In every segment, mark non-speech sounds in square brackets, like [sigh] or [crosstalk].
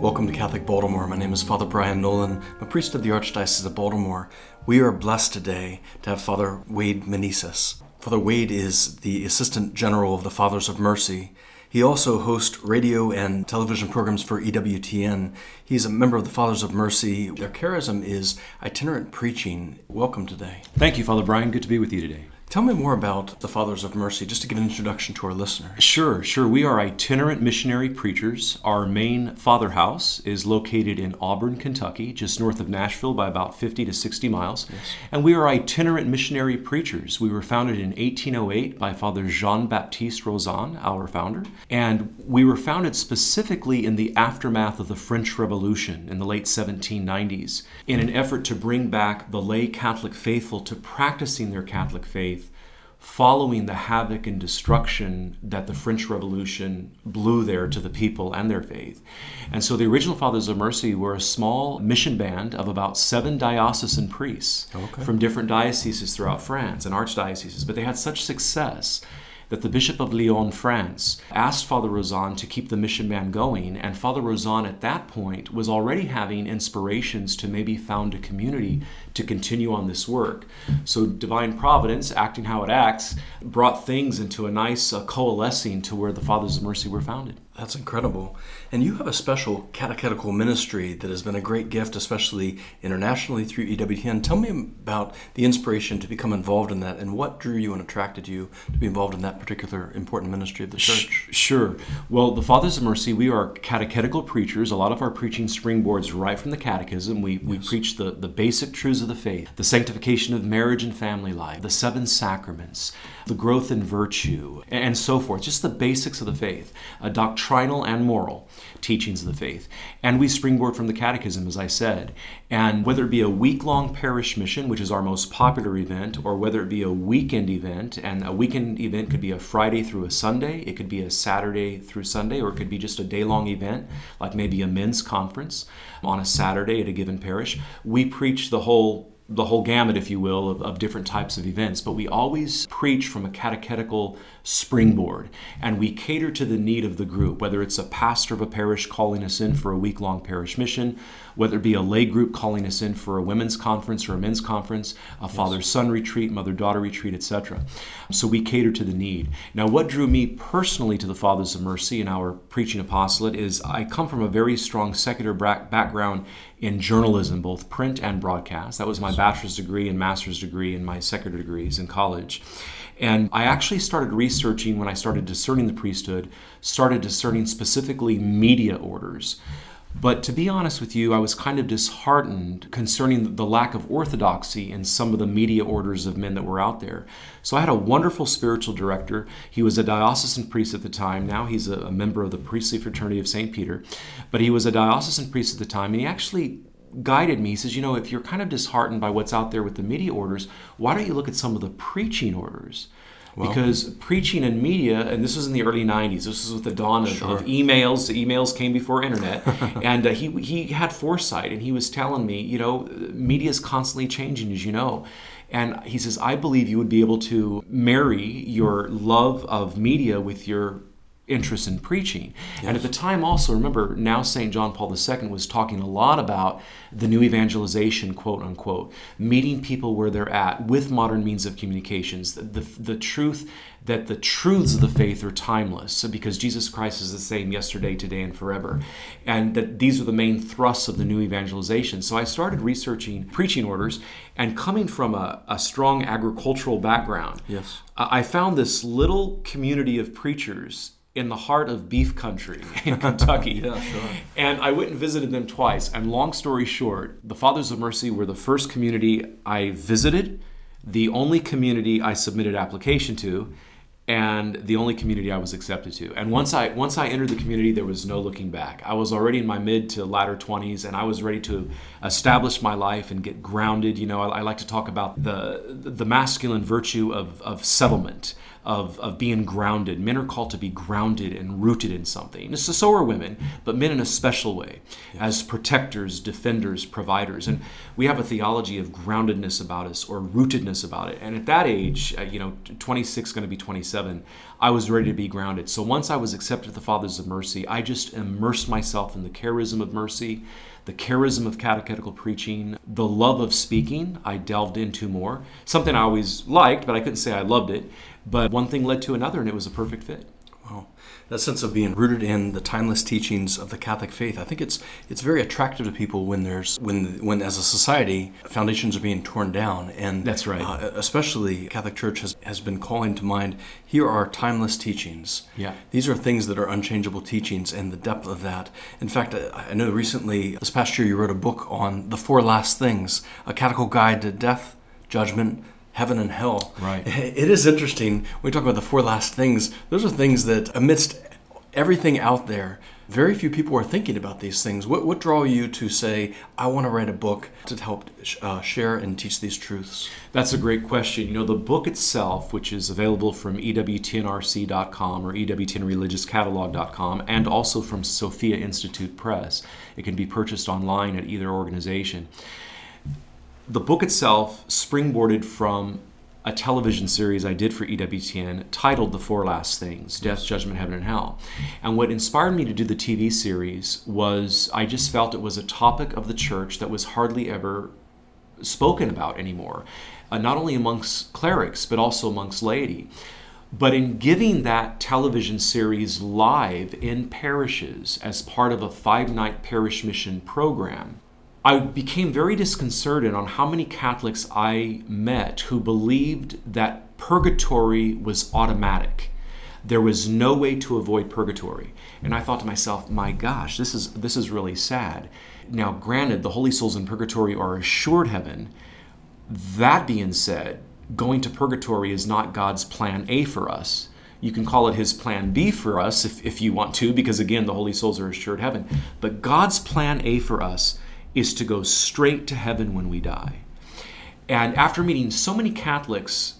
Welcome to Catholic Baltimore. My name is Father Brian Nolan. I'm a priest of the Archdiocese of Baltimore. We are blessed today to have Father Wade Meneses. Father Wade is the Assistant General of the Fathers of Mercy he also hosts radio and television programs for EWTN. He's a member of the Fathers of Mercy. Their charism is itinerant preaching. Welcome today. Thank you, Father Brian. Good to be with you today. Tell me more about the Fathers of Mercy, just to give an introduction to our listeners. Sure, sure. We are itinerant missionary preachers. Our main Father House is located in Auburn, Kentucky, just north of Nashville by about 50 to 60 miles. Yes. And we are itinerant missionary preachers. We were founded in 1808 by Father Jean Baptiste Rauzan, our founder. And we were founded specifically in the aftermath of the French Revolution in the late 1790s in an effort to bring back the lay Catholic faithful to practicing their Catholic faith following the havoc and destruction that the French Revolution blew there to the people and their faith. And so the original Fathers of Mercy were a small mission band of about seven diocesan priests okay. from different dioceses throughout France and archdioceses, but they had such success that the Bishop of Lyon, France, asked Father Rauzan to keep the mission band going, and Father Rauzan at that point was already having inspirations to maybe found a community to continue on this work. So divine providence, acting how it acts, brought things into a nice uh, coalescing to where the Fathers of Mercy were founded. That's incredible. And you have a special catechetical ministry that has been a great gift, especially internationally through EWTN. Tell me about the inspiration to become involved in that and what drew you and attracted you to be involved in that particular important ministry of the church. Sure. Well, the Fathers of Mercy, we are catechetical preachers. A lot of our preaching springboards right from the catechism. We, we yes. preach the, the basic truths of the faith, the sanctification of marriage and family life, the seven sacraments, the growth in virtue, and so forth. Just the basics of the faith, a doctrinal and moral teachings of the faith. And we springboard from the catechism, as I said. And whether it be a week long parish mission, which is our most popular event, or whether it be a weekend event, and a weekend event could be a Friday through a Sunday, it could be a Saturday through Sunday, or it could be just a day long event, like maybe a men's conference on a Saturday at a given parish. We preach the whole the whole gamut, if you will, of, of, different types of events, but we always preach from a catechetical springboard and we cater to the need of the group, whether it's a pastor of a parish calling us in for a week long parish mission, whether it be a lay group calling us in for a women's conference or a men's conference, a yes. father son retreat, mother daughter retreat, etc. So we cater to the need. Now, what drew me personally to the Fathers of Mercy and our preaching apostolate is I come from a very strong secular background in journalism, both print and broadcast. That was my bachelor's degree and master's degree and my secular degrees in college. And I actually started researching when I started discerning the priesthood, started discerning specifically media orders. But to be honest with you, I was kind of disheartened concerning the lack of orthodoxy in some of the media orders of men that were out there. So I had a wonderful spiritual director. He was a diocesan priest at the time. Now he's a, member of the priestly fraternity of St. Peter. But he was a diocesan priest at the time, and he actually guided me. He says, You know, if you're kind of disheartened by what's out there with the media orders, why don't you look at some of the preaching orders? Well, because preaching and media, and this was in the early '90s. This was with the dawn of, sure. of emails. The emails came before internet, [laughs] and uh, he he had foresight, and he was telling me, you know, media is constantly changing, as you know. And he says, I believe you would be able to marry your love of media with your interest in preaching. Yes. And at the time, also, remember, now St. John Paul II was talking a lot about the new evangelization, quote unquote, meeting people where they're at with modern means of communications. The, the, the truth that the truths of the faith are timeless because Jesus Christ is the same yesterday, today, and forever. And that these are the main thrusts of the new evangelization. So I started researching preaching orders and coming from a, a strong agricultural background. Yes. I found this little community of preachers in the heart of beef country [laughs] in Kentucky. [laughs] yeah, sure. And I went and visited them twice. And long story short, the Fathers of Mercy were the first community I visited, the only community I submitted application to, and the only community I was accepted to. And once I once I entered the community, there was no looking back. I was already in my mid to latter 20s, and I was ready to establish my life and get grounded. You know, I, I like to talk about the the masculine virtue of of settlement of, of being grounded. Men are called to be grounded and rooted in something. So, so are women, but men in a special way, as protectors, defenders, providers. And we have a theology of groundedness about us or rootedness about it. And at that age, uh, you know, 26 going to be 27, I was ready to be grounded. So once I was accepted at the Fathers of Mercy, I just immersed myself in the charism of mercy the charism of catechetical preaching, the love of speaking, I delved into more. Something I always liked, but I couldn't say I loved it. But one thing led to another, and it was a perfect fit. Wow. That sense of being rooted in the timeless teachings of the Catholic faith, I think it's it's very attractive to people when there's when when as a society foundations are being torn down, and that's right. Uh, especially Catholic Church has has been calling to mind. Here are timeless teachings. Yeah, these are things that are unchangeable teachings, and the depth of that. In fact, I know recently this past year you wrote a book on the four last things: a catechetical guide to death, judgment, heaven and hell. Right. [laughs] It is interesting. When we talk about the four last things, those are things that amidst everything out there, very few people are thinking about these things. What, what draw you to say, I want to write a book to help uh, share and teach these truths? That's a great question. You know, the book itself, which is available from EWTNRC.com or EWTNReligiousCatalog.com, and also from Sophia Institute Press, it can be purchased online at either organization the book itself springboarded from a television series I did for EWTN titled The Four Last Things Death, Judgment, Heaven, and Hell. And what inspired me to do the TV series was I just felt it was a topic of the church that was hardly ever spoken about anymore, uh, not only amongst clerics, but also amongst laity. But in giving that television series live in parishes as part of a five night parish mission program, I became very disconcerted on how many Catholics I met who believed that purgatory was automatic. There was no way to avoid purgatory. And I thought to myself, my gosh, this is this is really sad. Now, granted, the holy souls in purgatory are assured heaven. That being said, going to purgatory is not God's plan A for us. You can call it his plan B for us if, if you want to, because again, the holy souls are assured heaven. But God's plan A for us is to go straight to heaven when we die. And after meeting so many Catholics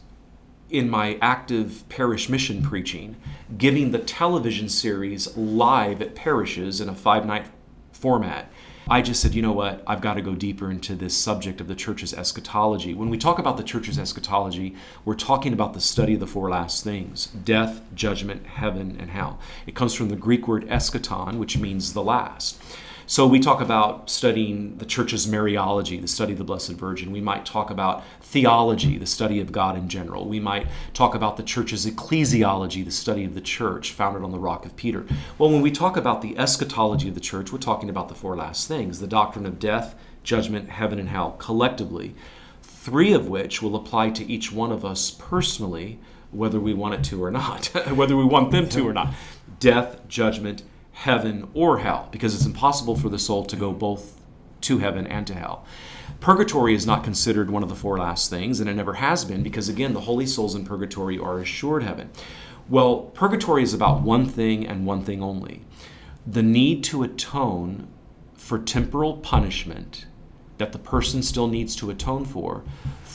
in my active parish mission preaching, giving the television series live at parishes in a five night format, I just said, you know what, I've got to go deeper into this subject of the church's eschatology. When we talk about the church's eschatology, we're talking about the study of the four last things death, judgment, heaven, and hell. It comes from the Greek word eschaton, which means the last. So we talk about studying the church's Mariology, the study of the Blessed Virgin. We might talk about theology, the study of God in general. We might talk about the church's ecclesiology, the study of the church founded on the rock of Peter. Well, when we talk about the eschatology of the church, we're talking about the four last things the doctrine of death, judgment, heaven, and hell collectively, three of which will apply to each one of us personally, whether we want it to or not, [laughs] whether we want them to or not. Death, judgment, heaven or hell because it's impossible for the soul to go both to heaven and to hell. Purgatory is not considered one of the four last things, and it never has been because, again, the holy souls in purgatory are assured heaven. Well, purgatory is about one thing and one thing only the need to atone for temporal punishment that the person still needs to atone for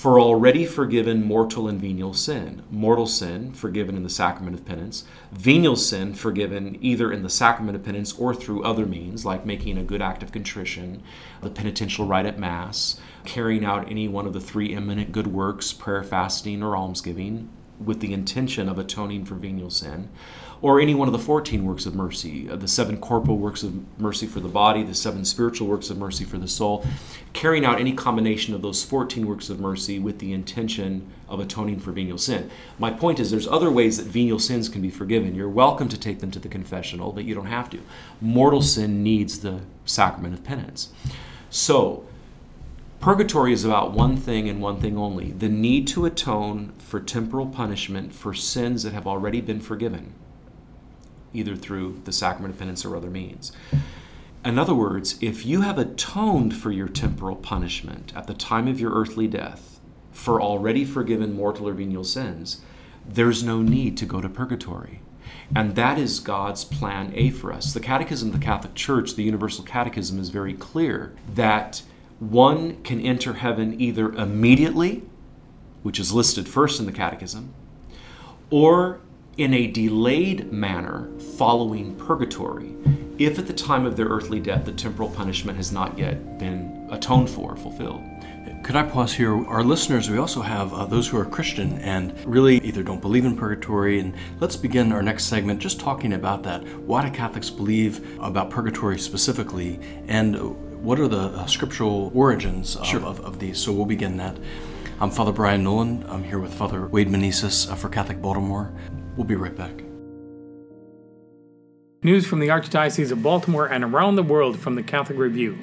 for already forgiven mortal and venial sin. Mortal sin, forgiven in the sacrament of penance. Venial sin, forgiven either in the sacrament of penance or through other means, like making a good act of contrition, the penitential rite at Mass, carrying out any one of the three eminent good works, prayer, fasting, or almsgiving, with the intention of atoning for venial sin or any one of the 14 works of mercy uh, the seven corporal works of mercy for the body, the seven spiritual works of mercy for the soul, carrying out any combination of those 14 works of mercy with the intention of atoning for venial sin. My point is, there's other ways that venial sins can be forgiven. You're welcome to take them to the confessional, but you don't have to. Mortal sin needs the sacrament of penance. So, Purgatory is about one thing and one thing only the need to atone for temporal punishment for sins that have already been forgiven either through the sacrament of penance or other means. In other words, if you have atoned for your temporal punishment at the time of your earthly death for already forgiven mortal or venial sins, there's no need to go to purgatory. And that is God's plan A for us. The Catechism of the Catholic Church, the Universal Catechism, is very clear that one can enter heaven either immediately, which is listed first in the Catechism, or in a delayed manner following purgatory, if at the time of their earthly death the temporal punishment has not yet been atoned for, fulfilled. Could I pause here? Our listeners, we also have uh, those who are Christian and really either don't believe in purgatory. And let's begin our next segment just talking about that. Why do Catholics believe about purgatory specifically? And what are the uh, scriptural origins of, Sure. of, of these? So we'll begin that. I'm Father Brian Nolan. I'm here with Father Wade Meneses uh, for Catholic Baltimore. We'll be right back. News from the Archdiocese of Baltimore and around the world from the Catholic Review.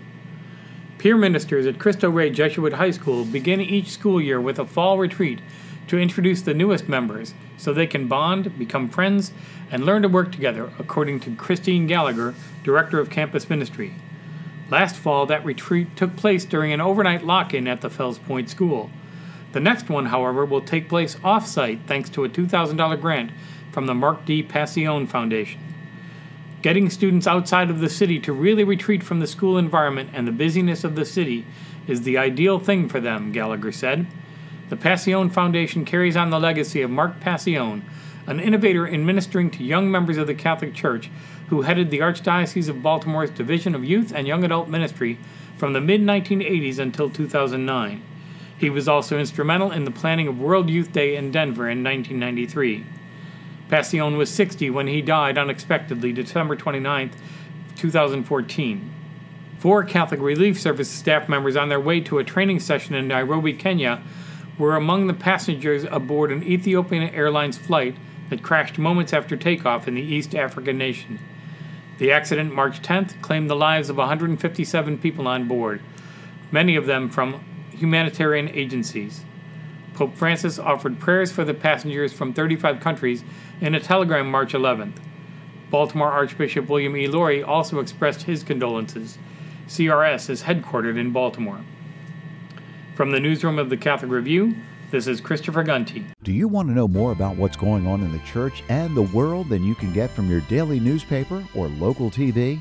Peer ministers at Cristo Rey Jesuit High School begin each school year with a fall retreat to introduce the newest members so they can bond, become friends, and learn to work together, according to Christine Gallagher, Director of Campus Ministry. Last fall, that retreat took place during an overnight lock in at the Fells Point School. The next one, however, will take place off site thanks to a $2,000 grant from the Mark D. Pacione Foundation. Getting students outside of the city to really retreat from the school environment and the busyness of the city is the ideal thing for them, Gallagher said. The Pacione Foundation carries on the legacy of Mark Pacione, an innovator in ministering to young members of the Catholic Church who headed the Archdiocese of Baltimore's Division of Youth and Young Adult Ministry from the mid 1980s until 2009. He was also instrumental in the planning of World Youth Day in Denver in 1993. Pacione was 60 when he died unexpectedly December 29, 2014. Four Catholic Relief Service staff members on their way to a training session in Nairobi, Kenya, were among the passengers aboard an Ethiopian Airlines flight that crashed moments after takeoff in the East African nation. The accident, March 10th, claimed the lives of 157 people on board, many of them from humanitarian agencies. Pope Francis offered prayers for the passengers from 35 countries in a telegram March 11th. Baltimore Archbishop William E. Lori also expressed his condolences. CRS is headquartered in Baltimore. From the newsroom of the Catholic Review, this is Christopher Gunty. Do you want to know more about what's going on in the church and the world than you can get from your daily newspaper or local TV?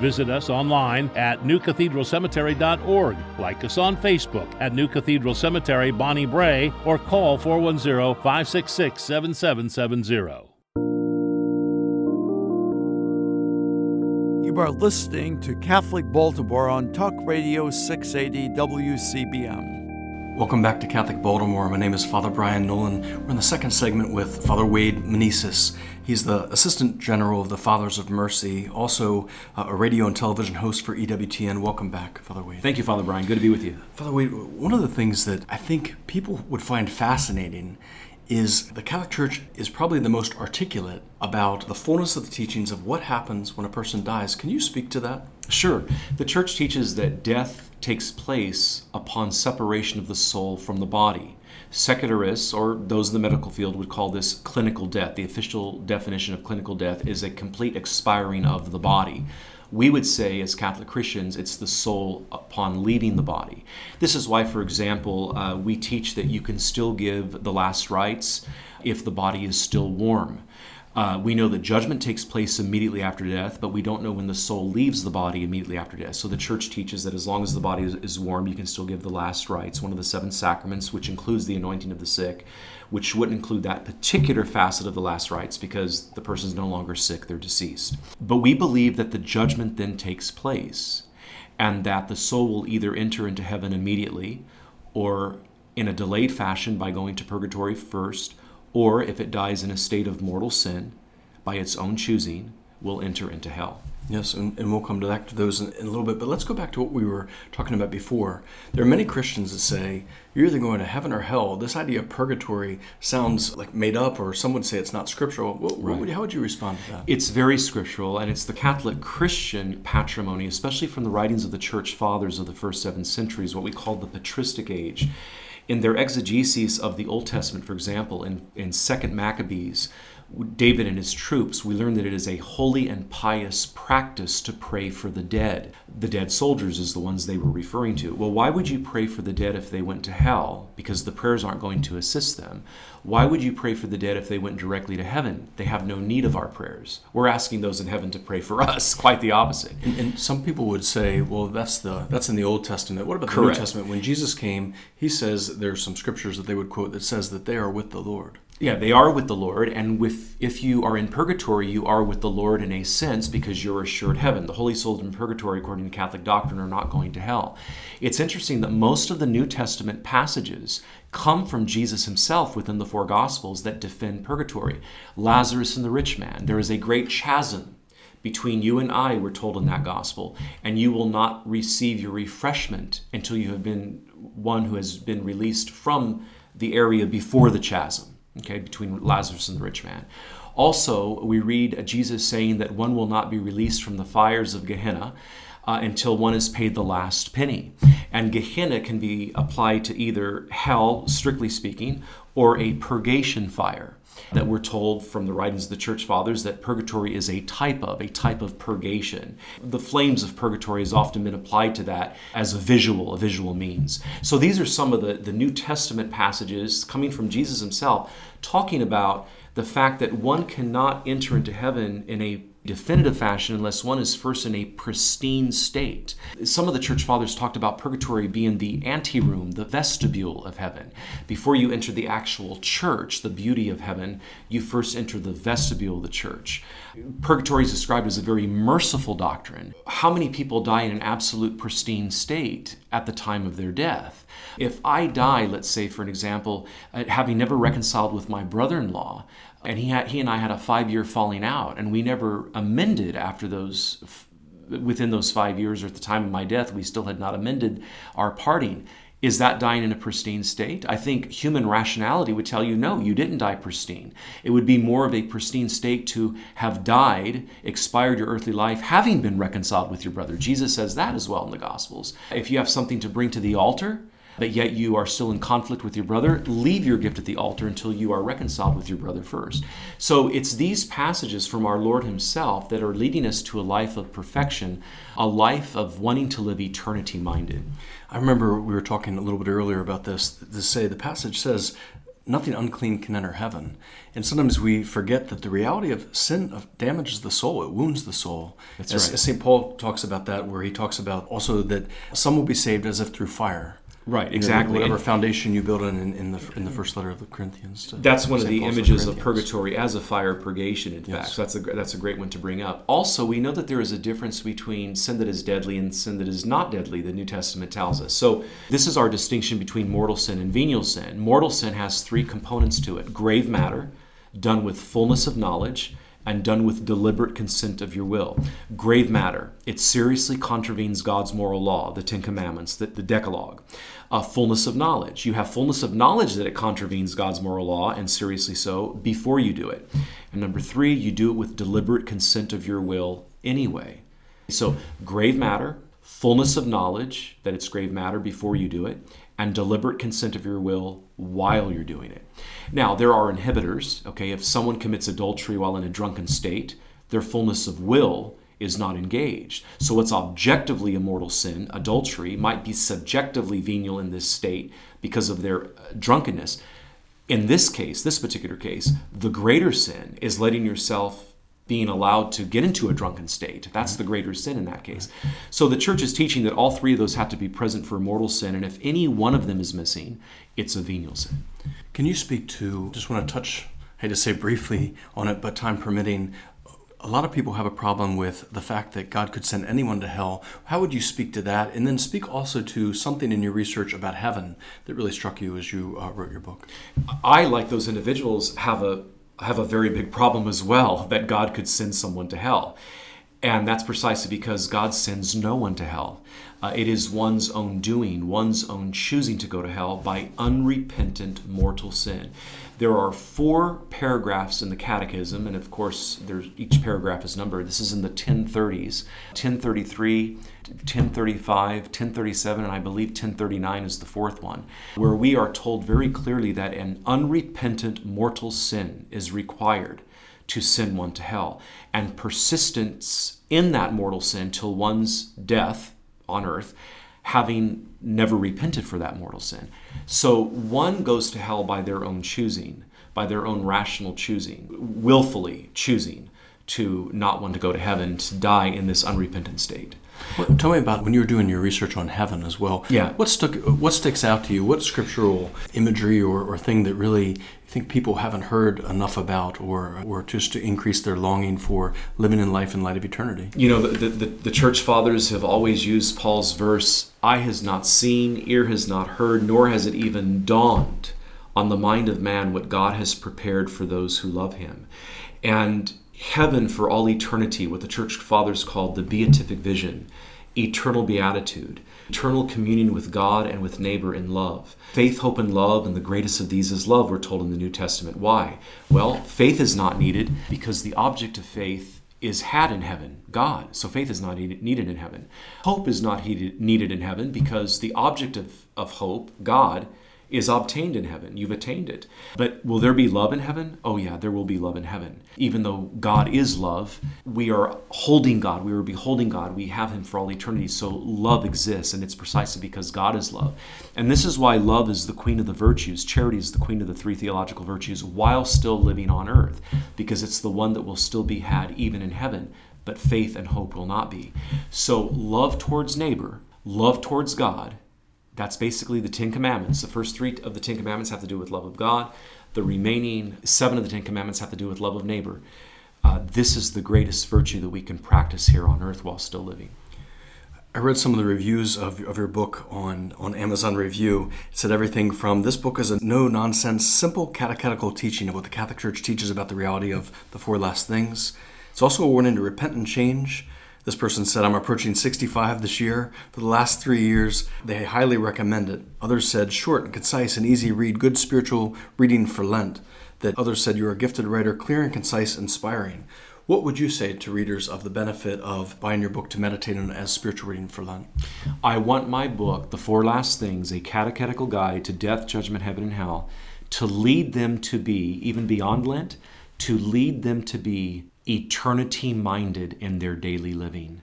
Visit us online at newcathedralcemetery.org. Like us on Facebook at New Cathedral Cemetery Bonnie Brae or call 410 566 7770. You are listening to Catholic Baltimore on Talk Radio 680 WCBM. Welcome back to Catholic Baltimore. My name is Father Brian Nolan. We're in the second segment with Father Wade Meneses. He's the Assistant General of the Fathers of Mercy, also uh, a radio and television host for EWTN. Welcome back, Father Wade. Thank you, Father Brian. Good to be with you. Father Wade, one of the things that I think people would find fascinating is the Catholic Church is probably the most articulate about the fullness of the teachings of what happens when a person dies. Can you speak to that? Sure. The church teaches that death takes place upon separation of the soul from the body. Secularists, or those in the medical field, would call this clinical death. The official definition of clinical death is a complete expiring of the body. We would say, as Catholic Christians, it's the soul upon leaving the body. This is why, for example, uh, we teach that you can still give the last rites if the body is still warm. Uh, we know that judgment takes place immediately after death, but we don't know when the soul leaves the body immediately after death. So the church teaches that as long as the body is, is warm, you can still give the last rites, one of the seven sacraments, which includes the anointing of the sick, which wouldn't include that particular facet of the last rites because the person's no longer sick, they're deceased. But we believe that the judgment then takes place and that the soul will either enter into heaven immediately or in a delayed fashion by going to purgatory first or if it dies in a state of mortal sin by its own choosing, will enter into hell. Yes, and, and we'll come to that to those in, in, a little bit. But let's go back to what we were talking about before. There are many Christians that say you're either going to heaven or hell. This idea of purgatory sounds like made up, or some would say it's not scriptural. What, right. would, how would you respond to that? It's very scriptural, and it's the Catholic Christian patrimony, especially from the writings of the Church Fathers of the first seven centuries, what we call the patristic age in their exegesis of the Old Testament, for example, in, in 2nd Maccabees, David and his troops, we learn that it is a holy and pious practice to pray for the dead. The dead soldiers is the ones they were referring to. Well, why would you pray for the dead if they went to hell? Because the prayers aren't going to assist them. Why would you pray for the dead if they went directly to heaven? They have no need of our prayers. We're asking those in heaven to pray for us. [laughs] Quite the opposite. And, and some people would say, well, that's the that's in the Old Testament. What about the Correct. New Testament? When Jesus came, he says there's some scriptures that they would quote that says that they are with the Lord yeah, they are with the Lord, and with if you are in purgatory, you are with the Lord in a sense because you're assured heaven. The holy souls in purgatory, according to Catholic doctrine, are not going to hell. It's interesting that most of the New Testament passages come from Jesus himself within the four Gospels that defend purgatory. Lazarus and the rich man. There is a great chasm between you and I, we're told in that gospel, and you will not receive your refreshment until you have been one who has been released from the area before the chasm okay, between Lazarus and the rich man. Also, we read Jesus saying that one will not be released from the fires of Gehenna uh, until one has paid the last penny. And Gehenna can be applied to either hell, strictly speaking, or a purgation fire that we're told from the writings of the church fathers that purgatory is a type of, a type of purgation. The flames of purgatory has often been applied to that as a visual, a visual means. So these are some of the, the New Testament passages coming from Jesus himself talking about the fact that one cannot enter into heaven in a definitive fashion unless one is first in a pristine state. Some of the church fathers talked about purgatory being the anteroom, the vestibule of heaven. Before you enter the actual church, the beauty of heaven, you first enter the vestibule of the church. Purgatory is described as a very merciful doctrine. How many people die in an absolute pristine state at the time of their death? If I die, let's say for an example, uh, having never reconciled with my brother in law, and he had, he and I had a five year falling out, and we never amended after those. Within those five years, or at the time of my death, we still had not amended our parting. Is that dying in a pristine state? I think human rationality would tell you no, you didn't die pristine. It would be more of a pristine state to have died, expired your earthly life, having been reconciled with your brother. Jesus says that as well in the Gospels. If you have something to bring to the altar, but yet you are still in conflict with your brother, leave your gift at the altar until you are reconciled with your brother first. So it's these passages from our Lord Himself that are leading us to a life of perfection, a life of wanting to live eternity minded. I remember we were talking a little bit earlier about this to say the passage says nothing unclean can enter heaven. And sometimes we forget that the reality of sin damages the soul, it wounds the soul. That's as, right. St. Paul talks about that, where he talks about also that some will be saved as if through fire. Right, exactly. You know, whatever foundation you build in, in the in the first letter of the Corinthians. That's one of the images of purgatory as a fire purgation. In yes. fact, so that's a that's a great one to bring up. Also, we know that there is a difference between sin that is deadly and sin that is not deadly. The New Testament tells us. So this is our distinction between mortal sin and venial sin. Mortal sin has three components to it: grave matter, done with fullness of knowledge and done with deliberate consent of your will. Grave matter. It seriously contravenes God's moral law, the Ten Commandments, the, the Decalogue. Uh, fullness of knowledge. You have fullness of knowledge that it contravenes God's moral law, and seriously so, before you do it. And number three, you do it with deliberate consent of your will anyway. So, grave matter, fullness of knowledge that it's grave matter before you do it, and deliberate consent of your will while you're doing it. Now, there are inhibitors, okay? If someone commits adultery while in a drunken state, their fullness of will is not engaged. So, what's objectively a mortal sin, adultery, might be subjectively venial in this state because of their uh, drunkenness. In this case, this particular case, the greater sin is letting yourself being allowed to get into a drunken state. That's the greater sin in that case. So the church is teaching that all three of those have to be present for mortal sin, and if any one of them is missing, it's a venial sin. Can you speak to, just want to touch, I hate to say briefly on it, but time permitting, a lot of people have a problem with the fact that God could send anyone to hell. How would you speak to that? And then speak also to something in your research about heaven that really struck you as you uh, wrote your book. I, like those individuals, have a have a very big problem as well that God could send someone to hell. And that's precisely because God sends no one to hell. Uh, it is one's own doing, one's own choosing to go to hell by unrepentant mortal sin. There are four paragraphs in the Catechism, and of course, each paragraph is numbered. This is in the 1030s 1033, 1035, 1037, and I believe 1039 is the fourth one, where we are told very clearly that an unrepentant mortal sin is required to send one to hell. And persistence in that mortal sin till one's death on earth, having never repented for that mortal sin. So one goes to hell by their own choosing, by their own rational choosing, willfully choosing to not want to go to heaven, to die in this unrepentant state. Well, tell me about when you were doing your research on heaven as well. Yeah. What stuck? What sticks out to you? What scriptural imagery or, or thing that really you think people haven't heard enough about, or or just to increase their longing for living in life in light of eternity? You know, the, the, the church fathers have always used Paul's verse, "Eye has not seen, ear has not heard, nor has it even dawned on the mind of man what God has prepared for those who love Him," and heaven for all eternity, what the church fathers called the beatific vision, eternal beatitude, eternal communion with God and with neighbor in love. Faith, hope, and love, and the greatest of these is love, we're told in the New Testament. Why? Well, faith is not needed because the object of faith is had in heaven, God. So faith is not needed in heaven. Hope is not needed in heaven because the object of, of hope, God, is obtained in heaven. You've attained it. But will there be love in heaven? Oh, yeah, there will be love in heaven. Even though God is love, we are holding God. We are beholding God. We have Him for all eternity. So love exists, and it's precisely because God is love. And this is why love is the queen of the virtues. Charity is the queen of the three theological virtues while still living on earth, because it's the one that will still be had even in heaven. But faith and hope will not be. So, love towards neighbor, love towards God, that's basically the Ten Commandments. The first three of the Ten Commandments have to do with love of God. The remaining seven of the Ten Commandments have to do with love of neighbor. Uh, this is the greatest virtue that we can practice here on earth while still living. I read some of the reviews of, of your book on, on Amazon Review. It said everything from this book is a no nonsense, simple catechetical teaching of what the Catholic Church teaches about the reality of the four last things. It's also a warning to repent and change, this person said, I'm approaching 65 this year. For the last three years, they highly recommend it. Others said, short and concise and easy read, good spiritual reading for Lent. That others said, you're a gifted writer, clear and concise, inspiring. What would you say to readers of the benefit of buying your book to meditate on as spiritual reading for Lent? I want my book, The Four Last Things, a catechetical guide to death, judgment, heaven, and hell, to lead them to be, even beyond Lent, to lead them to be eternity minded in their daily living.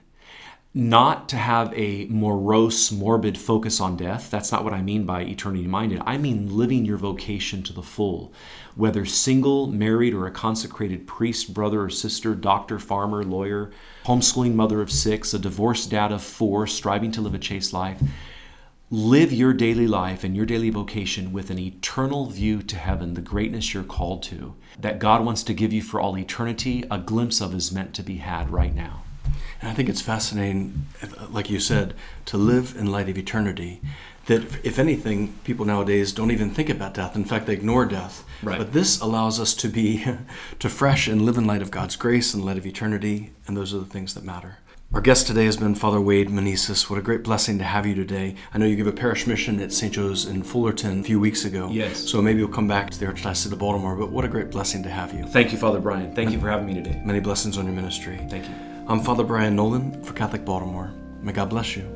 Not to have a morose, morbid focus on death. That's not what I mean by eternity minded. I mean living your vocation to the full. Whether single, married, or a consecrated priest, brother or sister, doctor, farmer, lawyer, homeschooling mother of six, a divorced dad of four, striving to live a chaste life live your daily life and your daily vocation with an eternal view to heaven, the greatness you're called to, that God wants to give you for all eternity, a glimpse of is meant to be had right now. And I think it's fascinating, like you said, to live in light of eternity. that if anything, people nowadays don't even think about death. In fact, they ignore death. Right. But this allows us to be [laughs] to fresh and live in light of God's grace and light of eternity, and those are the things that matter. Our guest today has been Father Wade Meneses. What a great blessing to have you today. I know you gave a parish mission at St. Joe's in Fullerton a few weeks ago. Yes. So maybe you'll come back to the Archdiocese of Baltimore, but what a great blessing to have you. Thank you, Father Brian. Thank you for having me today. Many blessings on your ministry. Thank you. I'm Father Brian Nolan for Catholic Baltimore. May God bless you.